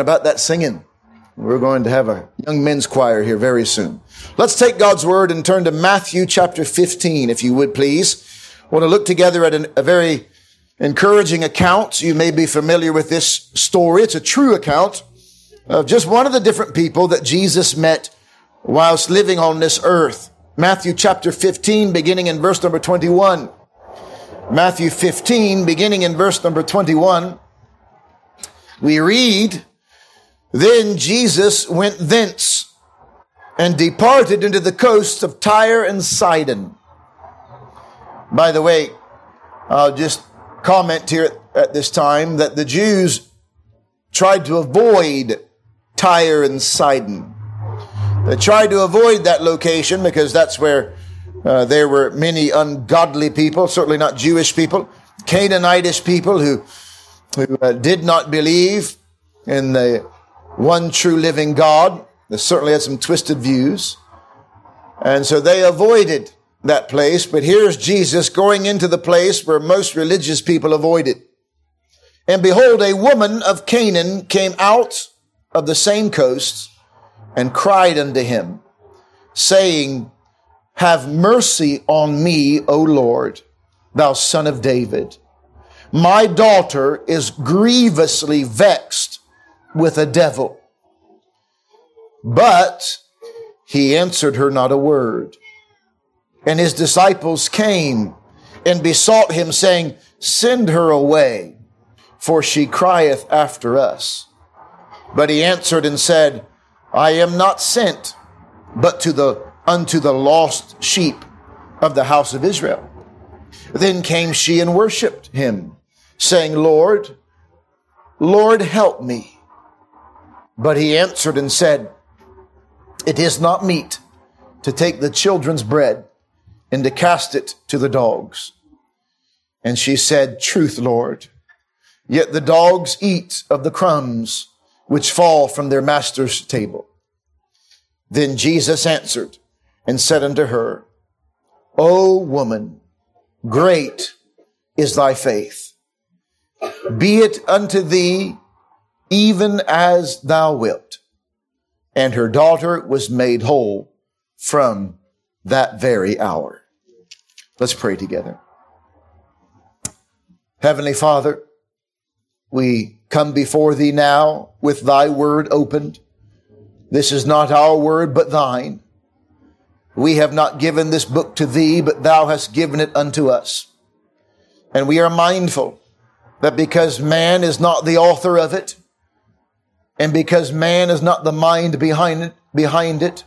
about that singing. We're going to have a young men's choir here very soon. Let's take God's word and turn to Matthew chapter 15, if you would please. I want to look together at an, a very encouraging account. You may be familiar with this story. It's a true account of just one of the different people that Jesus met whilst living on this earth. Matthew chapter 15, beginning in verse number 21. Matthew 15, beginning in verse number 21. We read, Then Jesus went thence and departed into the coasts of Tyre and Sidon. By the way, I'll just comment here at, this time that the Jews tried to avoid Tyre and Sidon. They tried to avoid that location because that's where uh, there were many ungodly people, certainly not Jewish people, Canaanitish people who, who uh, did not believe in the one true living God. They certainly had some twisted views. And so they avoided that place. But here's Jesus going into the place where most religious people avoided. And behold, a woman of Canaan came out of the same coast and cried unto him, saying, Have mercy on me, O Lord, thou son of David. My daughter is grievously vexed with a devil. But he answered her not a word. And his disciples came and besought him, saying, Send her away, for she crieth after us. But he answered and said, I am not sent but to the unto the lost sheep of the house of Israel. Then came she and worshipped him, saying, Lord, Lord, help me. But he answered and said, It is not meet to take the children's bread and to cast it to the dogs. And she said, Truth, Lord. Yet the dogs eat of the crumbs which fall from their master's table. Then Jesus answered and said unto her, O woman, great is thy faith. Be it unto thee even as thou wilt. And her daughter was made whole from that very hour. Let's pray together. Heavenly Father, we come before thee now with thy word opened. This is not our word, but thine. We have not given this book to thee, but thou hast given it unto us. And we are mindful that because man is not the author of it, and because man is not the mind behind it, behind it,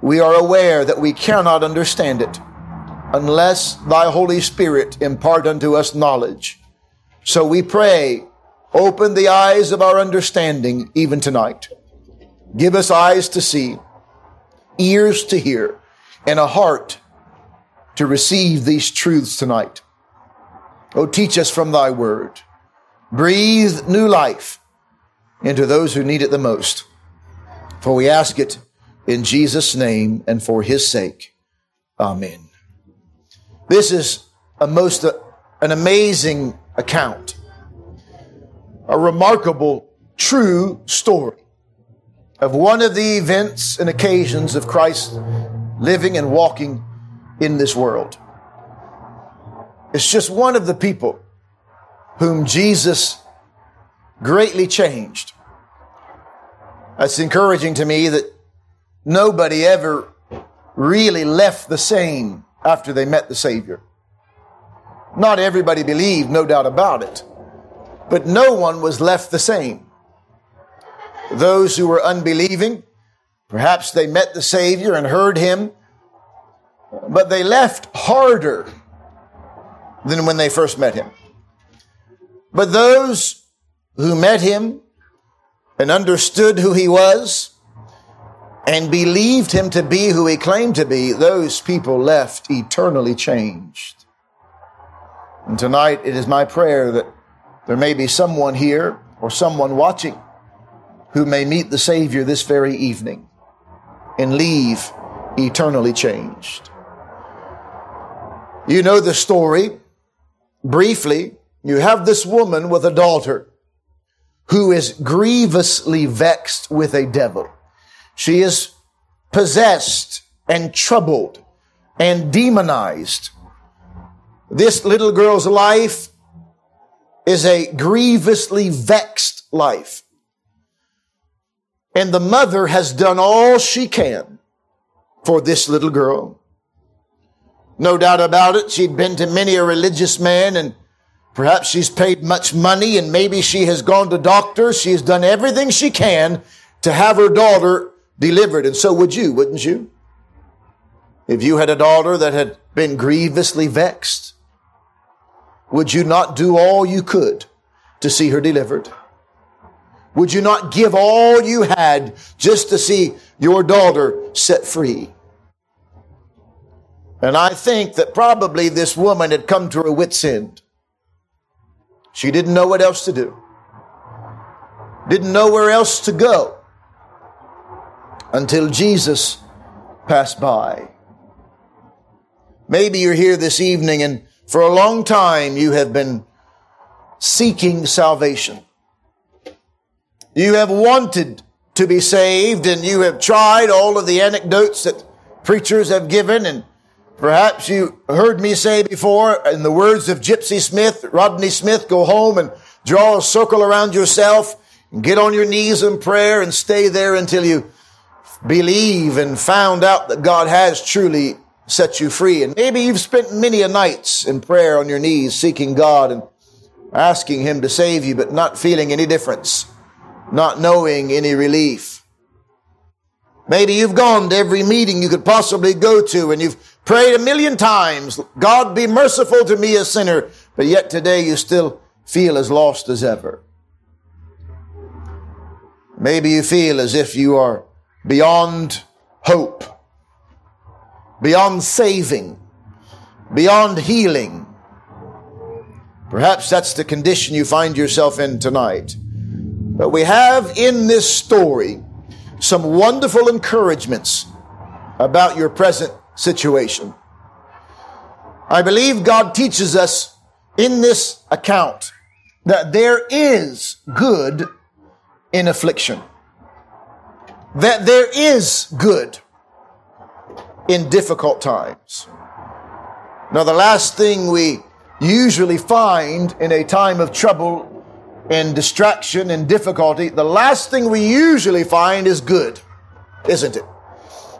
we are aware that we cannot understand it unless thy Holy Spirit impart unto us knowledge. So we pray, open the eyes of our understanding even tonight. Give us eyes to see, ears to hear, and a heart to receive these truths tonight. Oh, teach us from thy word. Breathe new life into those who need it the most. For we ask it in Jesus' name and for his sake. Amen. This is a most, uh, an amazing account, a remarkable, true story of one of the events and occasions of Christ living and walking in this world. It's just one of the people whom Jesus greatly changed. It's encouraging to me that nobody ever really left the same after they met the Savior. Not everybody believed, no doubt about it, but no one was left the same those who were unbelieving. Perhaps they met the Savior and heard Him, but they left harder than when they first met Him. But those who met Him and understood who He was and believed Him to be who He claimed to be, those people left eternally changed. And tonight it is my prayer that there may be someone here or someone watching who may meet the Savior this very evening and leave eternally changed. You know the story. Briefly, you have this woman with a daughter who is grievously vexed with a devil. She is possessed and troubled and demonized. This little girl's life is a grievously vexed life. And the mother has done all she can for this little girl. No doubt about it, she'd been to many a religious man and perhaps she's paid much money and maybe she has gone to doctors. She has done everything she can to have her daughter delivered. And so would you, wouldn't you? If you had a daughter that had been grievously vexed, would you not do all you could to see her delivered? Would you not give all you had just to see your daughter set free? And I think that probably this woman had come to her wits' end. She didn't know what else to do. Didn't know where else to go until Jesus passed by. Maybe you're here this evening and for a long time you have been seeking salvation. You have wanted to be saved and you have tried all of the anecdotes that preachers have given and perhaps you heard me say before in the words of Gypsy Smith, Rodney Smith, go home and draw a circle around yourself and get on your knees in prayer and stay there until you believe and found out that God has truly set you free. And maybe you've spent many a nights in prayer on your knees seeking God and asking Him to save you, but not feeling any difference not knowing any relief. Maybe you've gone to every meeting you could possibly go to and you've prayed a million times, God be merciful to me a sinner, but yet today you still feel as lost as ever. Maybe you feel as if you are beyond hope, beyond saving, beyond healing. Perhaps that's the condition you find yourself in tonight. But we have in this story some wonderful encouragements about your present situation. I believe God teaches us in this account that there is good in affliction. That there is good in difficult times. Now, the last thing we usually find in a time of trouble and distraction and difficulty, the last thing we usually find is good, isn't it?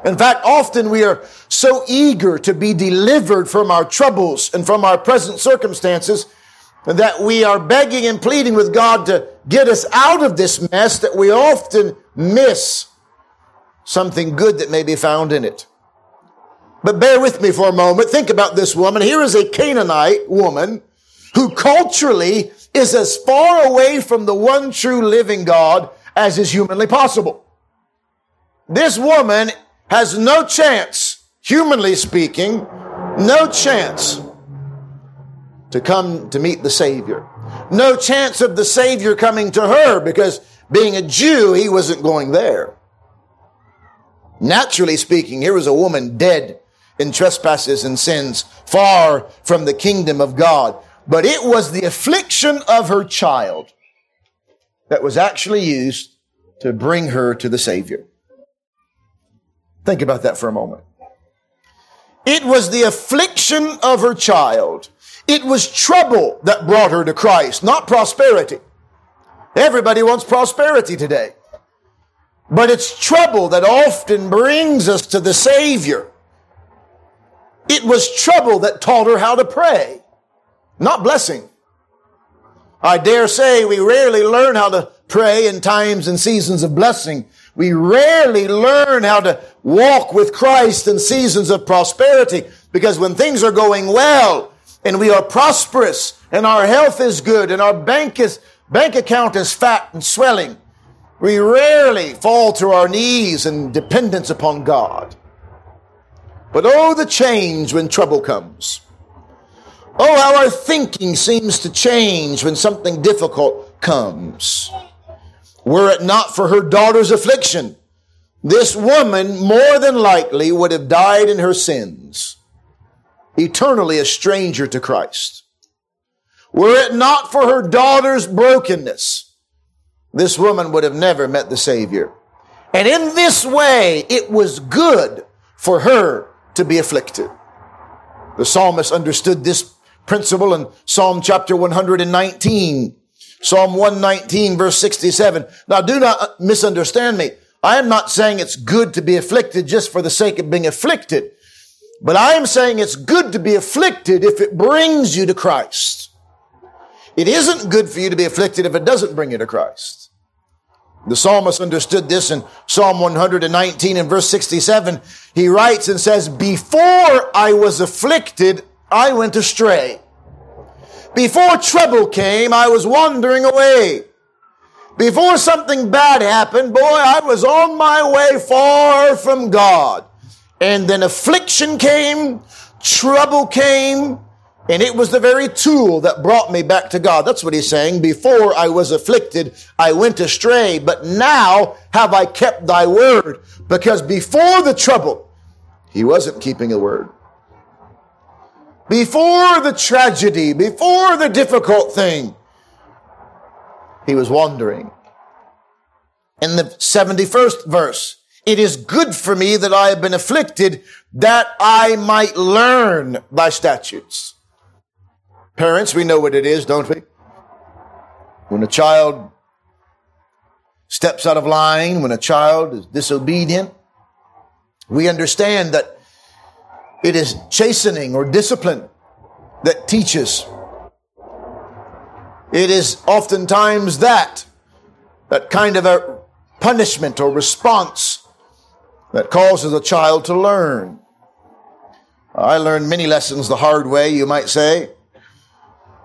In fact, often we are so eager to be delivered from our troubles and from our present circumstances that we are begging and pleading with God to get us out of this mess that we often miss something good that may be found in it. But bear with me for a moment. Think about this woman. Here is a Canaanite woman who culturally is as far away from the one true living God as is humanly possible. This woman has no chance, humanly speaking, no chance to come to meet the Savior. No chance of the Savior coming to her because being a Jew, he wasn't going there. Naturally speaking, here was a woman dead in trespasses and sins, far from the kingdom of God but it was the affliction of her child that was actually used to bring her to the Savior. Think about that for a moment. It was the affliction of her child. It was trouble that brought her to Christ, not prosperity. Everybody wants prosperity today. But it's trouble that often brings us to the Savior. It was trouble that taught her how to pray not blessing. I dare say we rarely learn how to pray in times and seasons of blessing. We rarely learn how to walk with Christ in seasons of prosperity because when things are going well and we are prosperous and our health is good and our bank is, bank account is fat and swelling, we rarely fall to our knees in dependence upon God. But oh, the change when trouble comes. Oh, how our thinking seems to change when something difficult comes. Were it not for her daughter's affliction, this woman more than likely would have died in her sins, eternally a stranger to Christ. Were it not for her daughter's brokenness, this woman would have never met the Savior. And in this way, it was good for her to be afflicted. The psalmist understood this principle in Psalm chapter 119. Psalm 119 verse 67. Now do not misunderstand me. I am not saying it's good to be afflicted just for the sake of being afflicted. But I am saying it's good to be afflicted if it brings you to Christ. It isn't good for you to be afflicted if it doesn't bring you to Christ. The psalmist understood this in Psalm 119 and verse 67. He writes and says, Before I was afflicted, I went astray. Before trouble came, I was wandering away. Before something bad happened, boy, I was on my way far from God. And then affliction came, trouble came, and it was the very tool that brought me back to God. That's what he's saying. Before I was afflicted, I went astray, but now have I kept thy word. Because before the trouble, he wasn't keeping a word. Before the tragedy, before the difficult thing, he was wandering. In the 71st verse, it is good for me that I have been afflicted that I might learn thy statutes. Parents, we know what it is, don't we? When a child steps out of line, when a child is disobedient, we understand that it is chastening or discipline that teaches. It is oftentimes that, that kind of a punishment or response that causes a child to learn. I learned many lessons the hard way, you might say.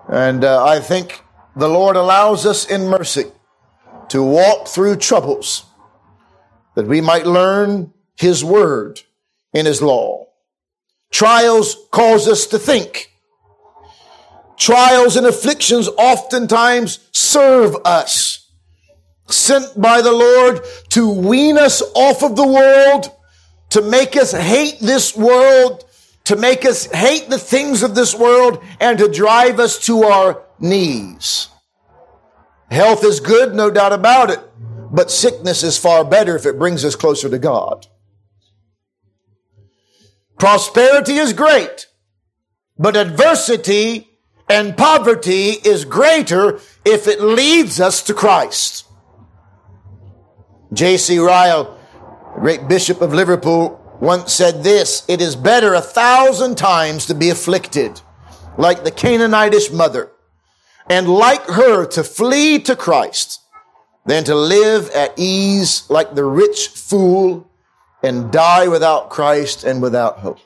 And uh, I think the Lord allows us in mercy to walk through troubles that we might learn His word in His law. Trials cause us to think. Trials and afflictions oftentimes serve us. Sent by the Lord to wean us off of the world, to make us hate this world, to make us hate the things of this world and to drive us to our knees. Health is good, no doubt about it, but sickness is far better if it brings us closer to God. Prosperity is great, but adversity and poverty is greater if it leads us to Christ. J.C. Ryle, great bishop of Liverpool, once said this, it is better a thousand times to be afflicted like the Canaanitish mother and like her to flee to Christ than to live at ease like the rich fool and die without Christ and without hope.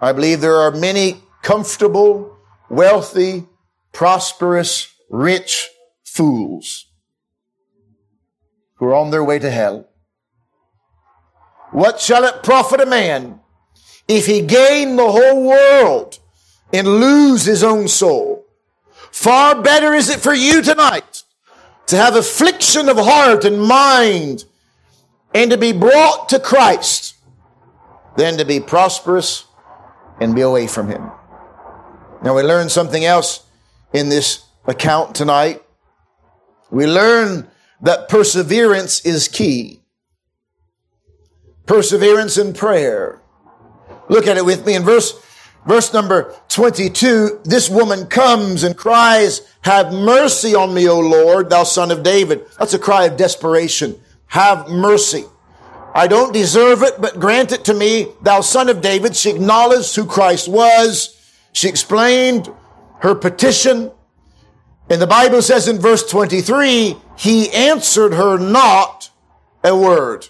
I believe there are many comfortable, wealthy, prosperous, rich fools who are on their way to hell what shall it profit a man if he gain the whole world and lose his own soul? Far better is it for you tonight to have affliction of heart and mind and to be brought to Christ than to be prosperous and be away from him. Now we learn something else in this account tonight. We learn that perseverance is key. Perseverance in prayer. Look at it with me in verse, verse number 22. This woman comes and cries, have mercy on me, O Lord, thou son of David. That's a cry of desperation. Have mercy. I don't deserve it, but grant it to me, thou son of David. She acknowledged who Christ was. She explained her petition. And the Bible says in verse 23, he answered her not a word.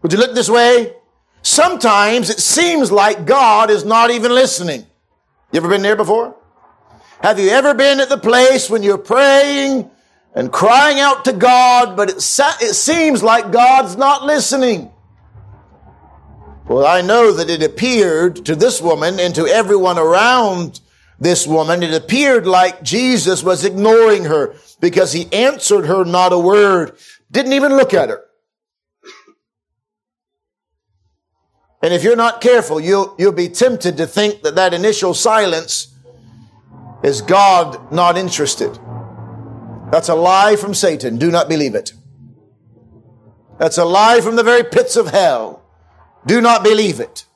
Would you look this way? Sometimes it seems like God is not even listening. You ever been there before? Have you ever been at the place when you're praying and crying out to God, but it, it seems like God's not listening? Well, I know that it appeared to this woman and to everyone around this woman, it appeared like Jesus was ignoring her because he answered her not a word, didn't even look at her. And if you're not careful, you'll, you'll be tempted to think that that initial silence is God not interested. That's a lie from Satan. Do not believe it. That's a lie from the very pits of hell. Do not believe it.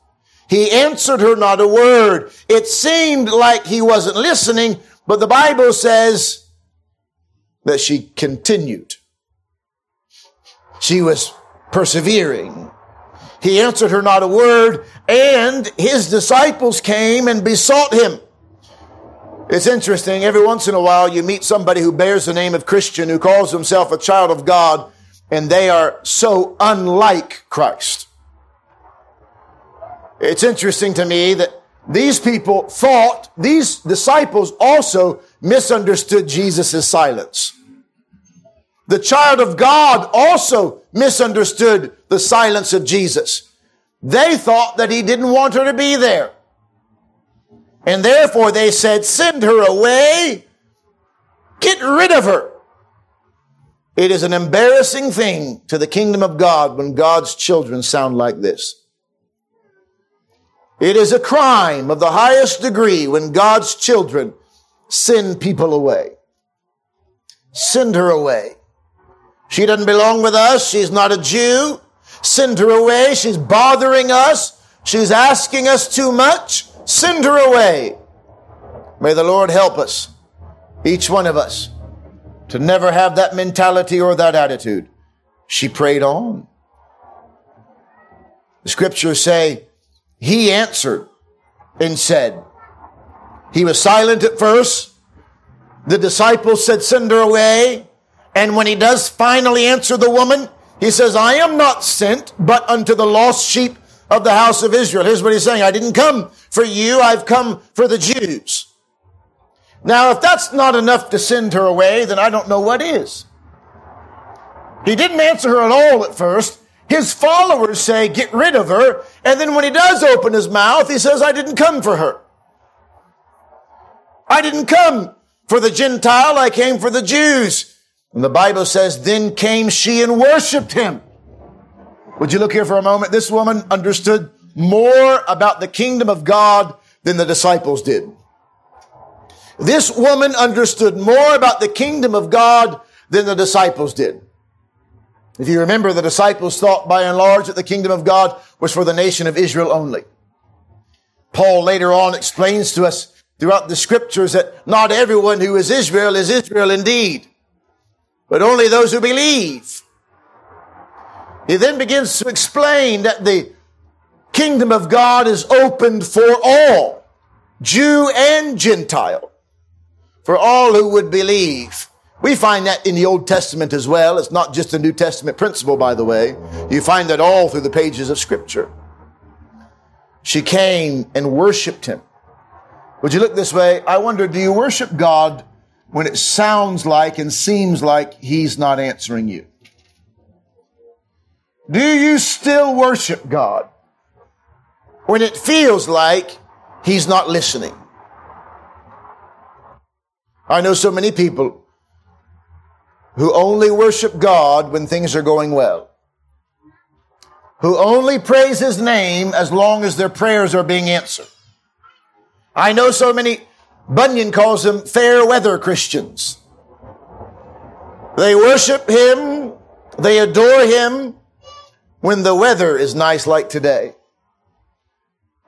He answered her not a word. It seemed like he wasn't listening, but the Bible says that she continued. She was persevering. He answered her not a word, and his disciples came and besought him. It's interesting. Every once in a while, you meet somebody who bears the name of Christian, who calls himself a child of God, and they are so unlike Christ. It's interesting to me that these people thought, these disciples also misunderstood Jesus' silence. The child of God also misunderstood the silence of Jesus. They thought that he didn't want her to be there. And therefore they said, send her away. Get rid of her. It is an embarrassing thing to the kingdom of God when God's children sound like this. It is a crime of the highest degree when God's children send people away. Send her away. She doesn't belong with us. She's not a Jew. Send her away. She's bothering us. She's asking us too much. Send her away. May the Lord help us, each one of us, to never have that mentality or that attitude. She prayed on. The scriptures say, He answered and said, He was silent at first. The disciples said, Send her away. And when he does finally answer the woman, he says, I am not sent but unto the lost sheep of the house of Israel. Here's what he's saying. I didn't come for you. I've come for the Jews. Now, if that's not enough to send her away, then I don't know what is. He didn't answer her at all at first. His followers say, get rid of her. And then when he does open his mouth, he says, I didn't come for her. I didn't come for the Gentile. I came for the Jews. And the Bible says, then came she and worshiped him. Would you look here for a moment? This woman understood more about the kingdom of God than the disciples did. This woman understood more about the kingdom of God than the disciples did. If you remember, the disciples thought by and large that the kingdom of God was for the nation of Israel only. Paul later on explains to us throughout the scriptures that not everyone who is Israel is Israel indeed, but only those who believe. He then begins to explain that the kingdom of God is opened for all, Jew and Gentile, for all who would believe. We find that in the Old Testament as well. It's not just a New Testament principle, by the way. You find that all through the pages of Scripture. She came and worshiped him. Would you look this way? I wonder, do you worship God when it sounds like and seems like he's not answering you? Do you still worship God when it feels like He's not listening? I know so many people who only worship God when things are going well, who only praise His name as long as their prayers are being answered. I know so many, Bunyan calls them fair weather Christians. They worship Him, they adore Him, when the weather is nice like today.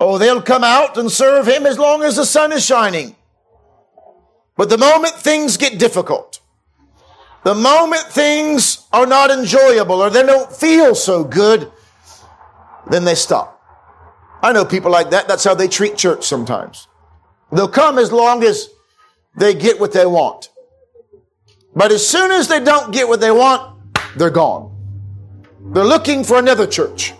Oh, they'll come out and serve him as long as the sun is shining. But the moment things get difficult, the moment things are not enjoyable or they don't feel so good, then they stop. I know people like that. That's how they treat church sometimes. They'll come as long as they get what they want. But as soon as they don't get what they want, they're gone. They're looking for another church.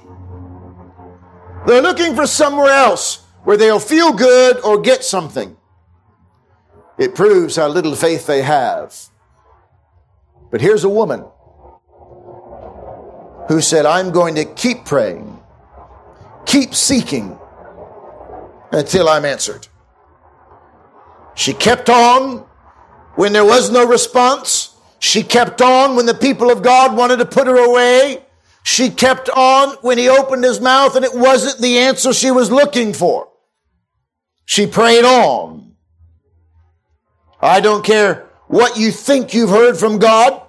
They're looking for somewhere else where they'll feel good or get something. It proves how little faith they have. But here's a woman who said, I'm going to keep praying, keep seeking until I'm answered. She kept on when there was no response. She kept on when the people of God wanted to put her away. She kept on when he opened his mouth and it wasn't the answer she was looking for. She prayed on. I don't care what you think you've heard from God.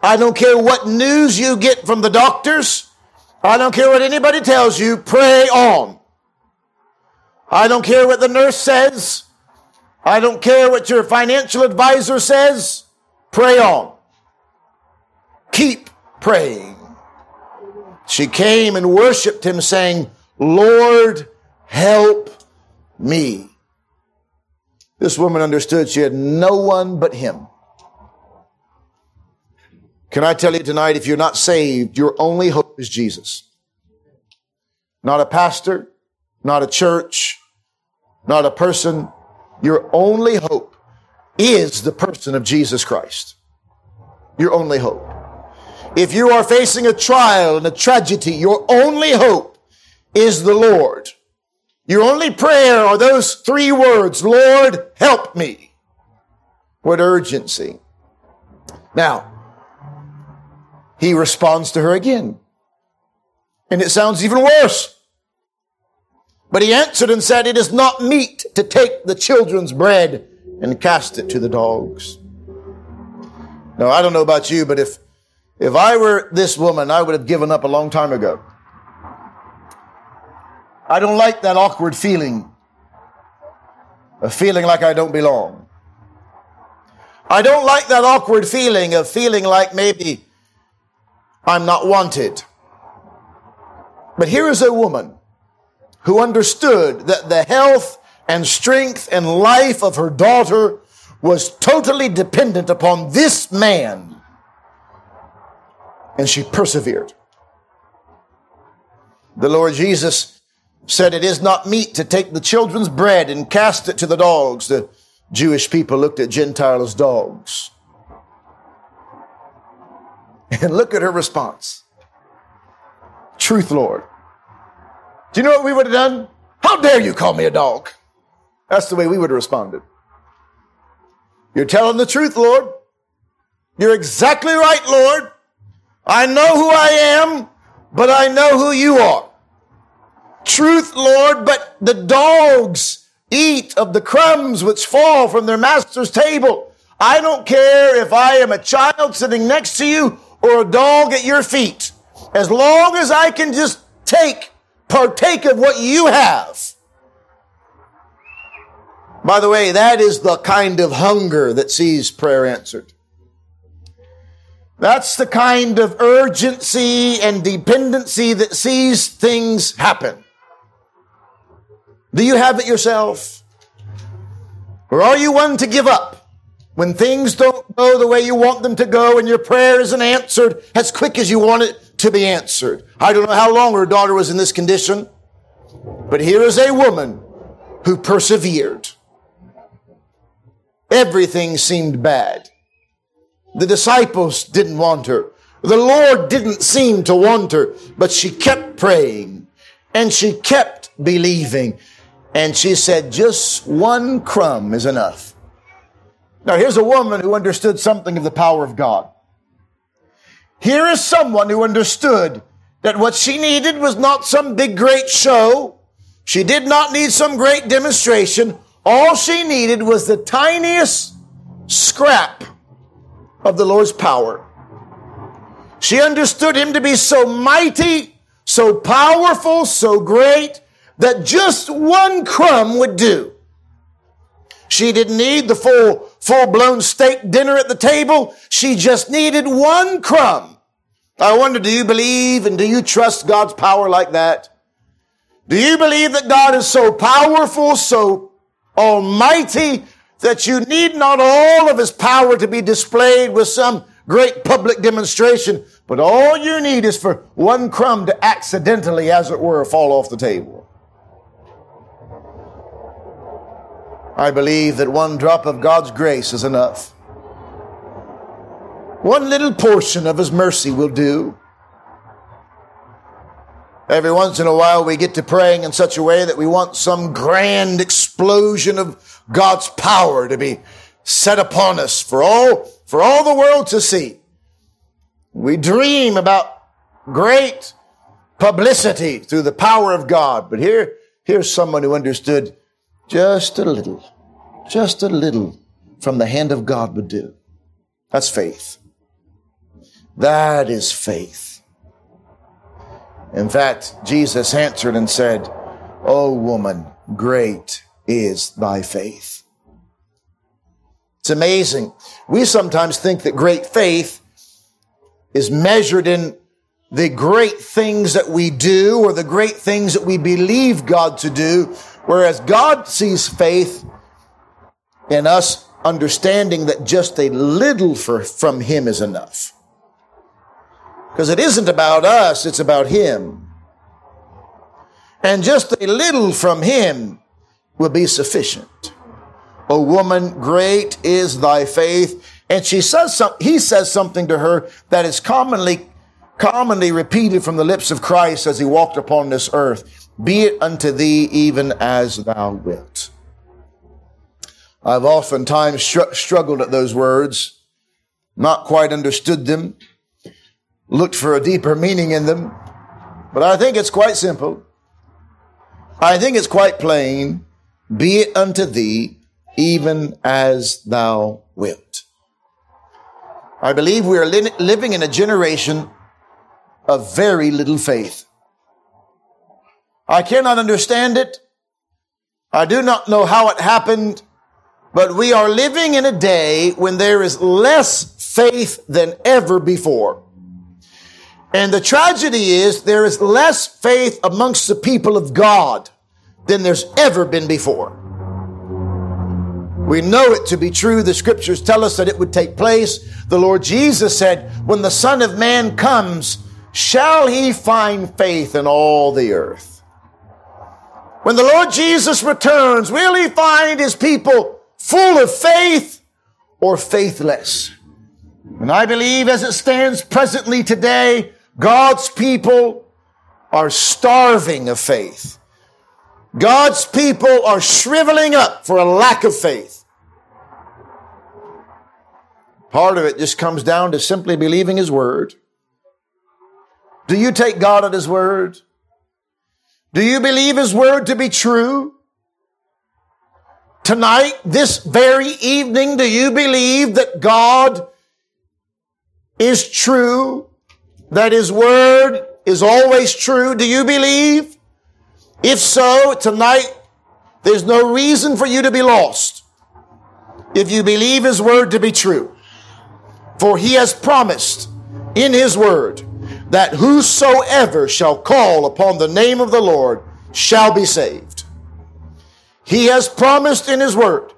I don't care what news you get from the doctors. I don't care what anybody tells you. Pray on. I don't care what the nurse says. I don't care what your financial advisor says. Pray on. Keep praying. She came and worshiped him saying, Lord, help me. This woman understood she had no one but him. Can I tell you tonight, if you're not saved, your only hope is Jesus. Not a pastor, not a church, not a person. Your only hope is the person of Jesus Christ. Your only hope. If you are facing a trial and a tragedy, your only hope is the Lord. Your only prayer are those three words, Lord, help me. What urgency. Now, he responds to her again. And it sounds even worse. But he answered and said, It is not meet to take the children's bread and cast it to the dogs. Now, I don't know about you, but if, if I were this woman, I would have given up a long time ago. I don't like that awkward feeling of feeling like I don't belong. I don't like that awkward feeling of feeling like maybe I'm not wanted. But here is a woman who understood that the health and strength and life of her daughter was totally dependent upon this man. And she persevered. The Lord Jesus said, It is not meet to take the children's bread and cast it to the dogs. The Jewish people looked at Gentiles as dogs. And look at her response. Truth, Lord. Do you know what we would have done? How dare you call me a dog? That's the way we would have responded. You're telling the truth, Lord. You're exactly right, Lord. I know who I am, but I know who you are. Truth, Lord, but the dogs eat of the crumbs which fall from their master's table. I don't care if I am a child sitting next to you or a dog at your feet. As long as I can just take, partake of what you have. By the way, that is the kind of hunger that sees prayer answered. That's the kind of urgency and dependency that sees things happen. Do you have it yourself? Or are you one to give up when things don't go the way you want them to go and your prayer isn't answered as quick as you want it to be answered? I don't know how long her daughter was in this condition, but here is a woman who persevered. Everything seemed bad. The disciples didn't want her. The Lord didn't seem to want her, but she kept praying and she kept believing. And she said, just one crumb is enough. Now here's a woman who understood something of the power of God. Here is someone who understood that what she needed was not some big great show. She did not need some great demonstration. All she needed was the tiniest scrap of the Lord's power. She understood him to be so mighty, so powerful, so great, that just one crumb would do. She didn't need the full, full blown steak dinner at the table. She just needed one crumb. I wonder, do you believe and do you trust God's power like that? Do you believe that God is so powerful, so almighty, that you need not all of his power to be displayed with some great public demonstration, but all you need is for one crumb to accidentally, as it were, fall off the table? I believe that one drop of God's grace is enough. One little portion of His mercy will do. Every once in a while, we get to praying in such a way that we want some grand explosion of God's power to be set upon us for all, for all the world to see. We dream about great publicity through the power of God. But here, here's someone who understood just a little, just a little from the hand of God would do. That's faith. That is faith. In fact, Jesus answered and said, O woman, great is thy faith. It's amazing. We sometimes think that great faith is measured in the great things that we do or the great things that we believe God to do, whereas God sees faith in us understanding that just a little for, from Him is enough. Because it isn't about us, it's about Him. And just a little from Him will be sufficient. O woman, great is thy faith. And she says some, he says something to her that is commonly commonly repeated from the lips of Christ as he walked upon this earth. Be it unto thee even as thou wilt. I've oftentimes str- struggled at those words, not quite understood them, looked for a deeper meaning in them, but I think it's quite simple. I think it's quite plain. Be it unto thee even as thou wilt. I believe we are li- living in a generation of very little faith. I cannot understand it. I do not know how it happened, but we are living in a day when there is less faith than ever before. And the tragedy is there is less faith amongst the people of God than there's ever been before. We know it to be true. The scriptures tell us that it would take place. The Lord Jesus said, when the Son of Man comes, shall he find faith in all the earth? When the Lord Jesus returns, will he find his people full of faith or faithless? And I believe as it stands presently today, God's people are starving of faith. God's people are shriveling up for a lack of faith. Part of it just comes down to simply believing His Word do you take God at His word? Do you believe His word to be true? Tonight, this very evening, do you believe that God is true? That His word is always true? Do you believe? If so, tonight, there's no reason for you to be lost if you believe His word to be true. For He has promised in His word that whosoever shall call upon the name of the Lord shall be saved. He has promised in his word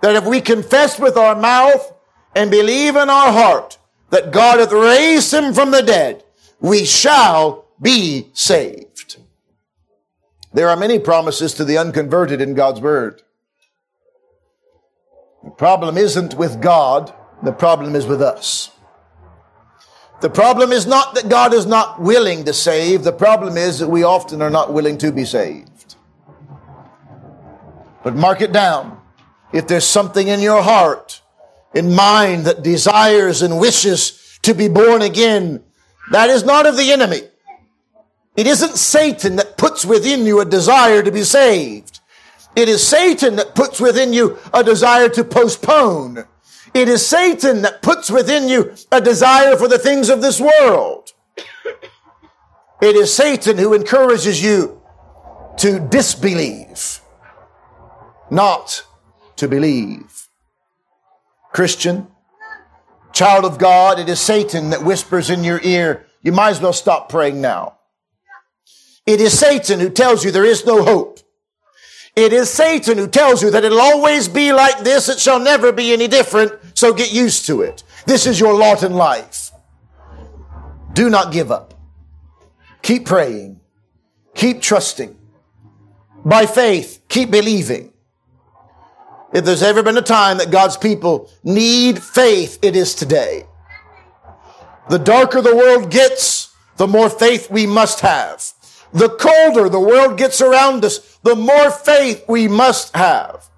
that if we confess with our mouth and believe in our heart that God hath raised him from the dead, we shall be saved. There are many promises to the unconverted in God's word. The problem isn't with God, the problem is with us. The problem is not that God is not willing to save. The problem is that we often are not willing to be saved. But mark it down. If there's something in your heart, in mind that desires and wishes to be born again, that is not of the enemy. It isn't Satan that puts within you a desire to be saved. It is Satan that puts within you a desire to postpone. It is Satan that puts within you a desire for the things of this world. It is Satan who encourages you to disbelieve, not to believe. Christian, child of God, it is Satan that whispers in your ear, you might as well stop praying now. It is Satan who tells you there is no hope. It is Satan who tells you that it'll always be like this. It shall never be any different. So get used to it. This is your lot in life. Do not give up. Keep praying. Keep trusting. By faith, keep believing. If there's ever been a time that God's people need faith, it is today. The darker the world gets, the more faith we must have. The colder the world gets around us, the more faith we must have.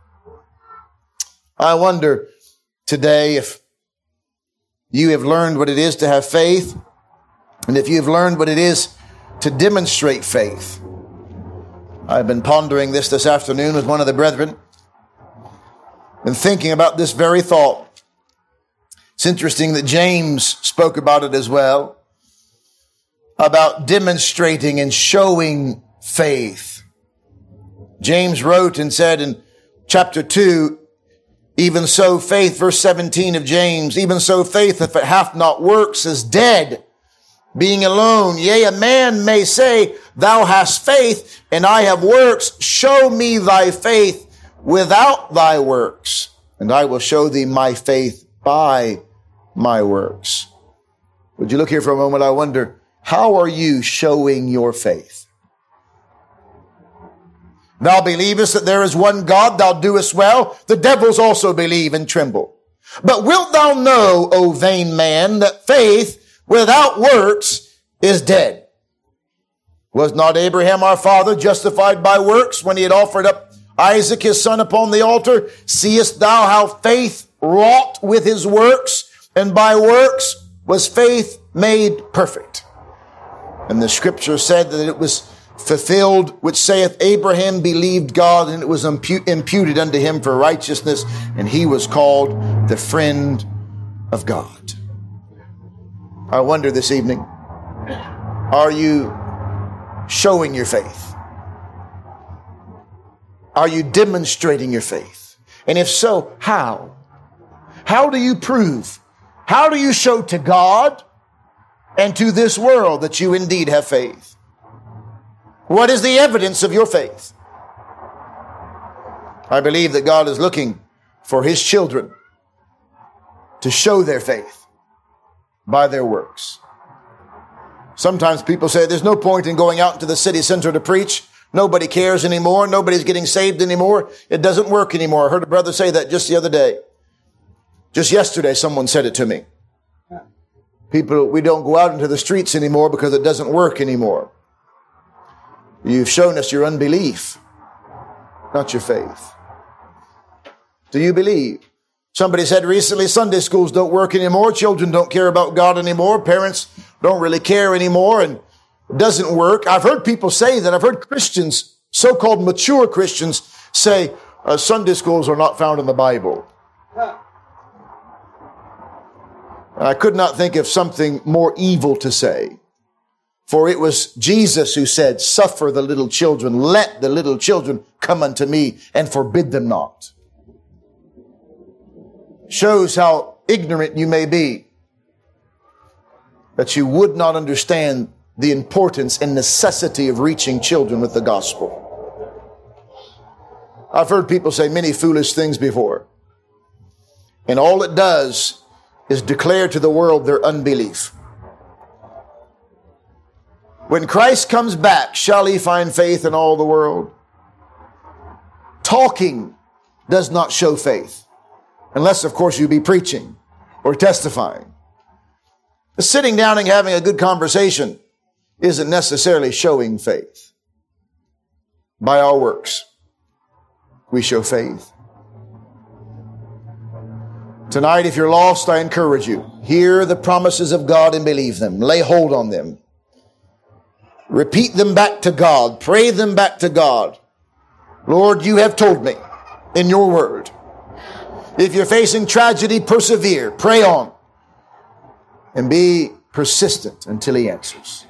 I wonder today if you have learned what it is to have faith and if you have learned what it is to demonstrate faith. I've been pondering this this afternoon with one of the brethren and thinking about this very thought. It's interesting that James spoke about it as well, about demonstrating and showing faith. James wrote and said in chapter 2, even so faith, verse 17 of James, even so faith, if it hath not works, is dead, being alone. Yea, a man may say, thou hast faith and I have works. Show me thy faith without thy works, and I will show thee my faith by my works. Would you look here for a moment? I wonder, how are you showing your faith? Thou believest that there is one God, thou doest well. The devils also believe and tremble. But wilt thou know, O vain man, that faith without works is dead? Was not Abraham our father justified by works when he had offered up Isaac his son upon the altar? Seest thou how faith wrought with his works, and by works was faith made perfect? And the scripture said that it was fulfilled, which saith, Abraham believed God and it was imputed unto him for righteousness, and he was called the friend of God. I wonder this evening, are you showing your faith? Are you demonstrating your faith? And if so, how? How do you prove? How do you show to God and to this world that you indeed have faith? What is the evidence of your faith? I believe that God is looking for his children to show their faith by their works. Sometimes people say there's no point in going out into the city center to preach. Nobody cares anymore. Nobody's getting saved anymore. It doesn't work anymore. I heard a brother say that just the other day. Just yesterday, someone said it to me. People, we don't go out into the streets anymore because it doesn't work anymore. You've shown us your unbelief, not your faith. Do you believe? Somebody said recently Sunday schools don't work anymore. Children don't care about God anymore. Parents don't really care anymore and it doesn't work. I've heard people say that. I've heard Christians, so-called mature Christians say uh, Sunday schools are not found in the Bible. I could not think of something more evil to say. For it was Jesus who said, suffer the little children, let the little children come unto me and forbid them not. Shows how ignorant you may be that you would not understand the importance and necessity of reaching children with the gospel. I've heard people say many foolish things before. And all it does is declare to the world their unbelief. When Christ comes back, shall he find faith in all the world? Talking does not show faith, unless, of course, you be preaching or testifying. Sitting down and having a good conversation isn't necessarily showing faith. By our works, we show faith. Tonight, if you're lost, I encourage you. Hear the promises of God and believe them. Lay hold on them. Repeat them back to God. Pray them back to God. Lord, you have told me in your word. If you're facing tragedy, persevere. Pray on. And be persistent until he answers.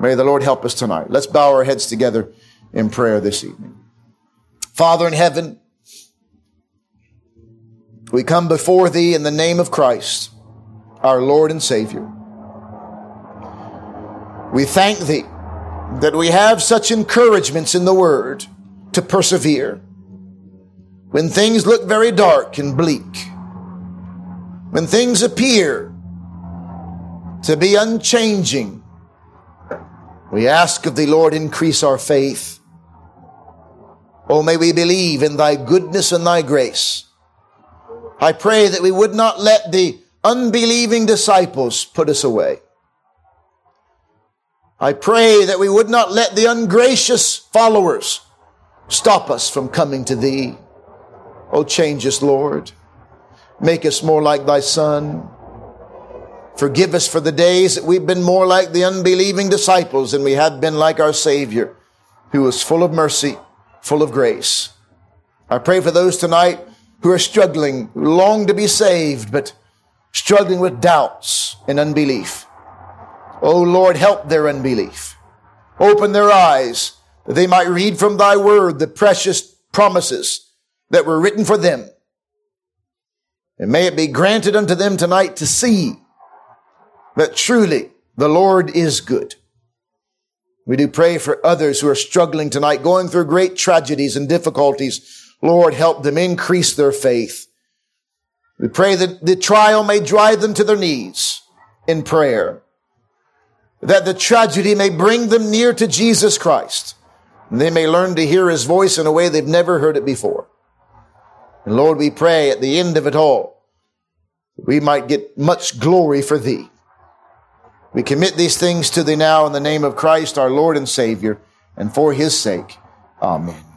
May the Lord help us tonight. Let's bow our heads together in prayer this evening. Father in heaven, we come before thee in the name of Christ, our Lord and Savior. We thank thee that we have such encouragements in the word to persevere. When things look very dark and bleak, when things appear to be unchanging, we ask of thee, Lord, increase our faith. Oh, may we believe in thy goodness and thy grace. I pray that we would not let the unbelieving disciples put us away. I pray that we would not let the ungracious followers stop us from coming to thee. Oh, change us, Lord. Make us more like thy son. Forgive us for the days that we've been more like the unbelieving disciples than we have been like our Savior, who was full of mercy, full of grace. I pray for those tonight who are struggling, long to be saved, but struggling with doubts and unbelief. Oh Lord, help their unbelief. Open their eyes that they might read from thy word the precious promises that were written for them. And may it be granted unto them tonight to see that truly the Lord is good. We do pray for others who are struggling tonight, going through great tragedies and difficulties. Lord, help them increase their faith. We pray that the trial may drive them to their knees in prayer, that the tragedy may bring them near to Jesus Christ, and they may learn to hear his voice in a way they've never heard it before. And Lord, we pray at the end of it all, we might get much glory for thee. We commit these things to thee now in the name of Christ, our Lord and Savior, and for his sake. Amen.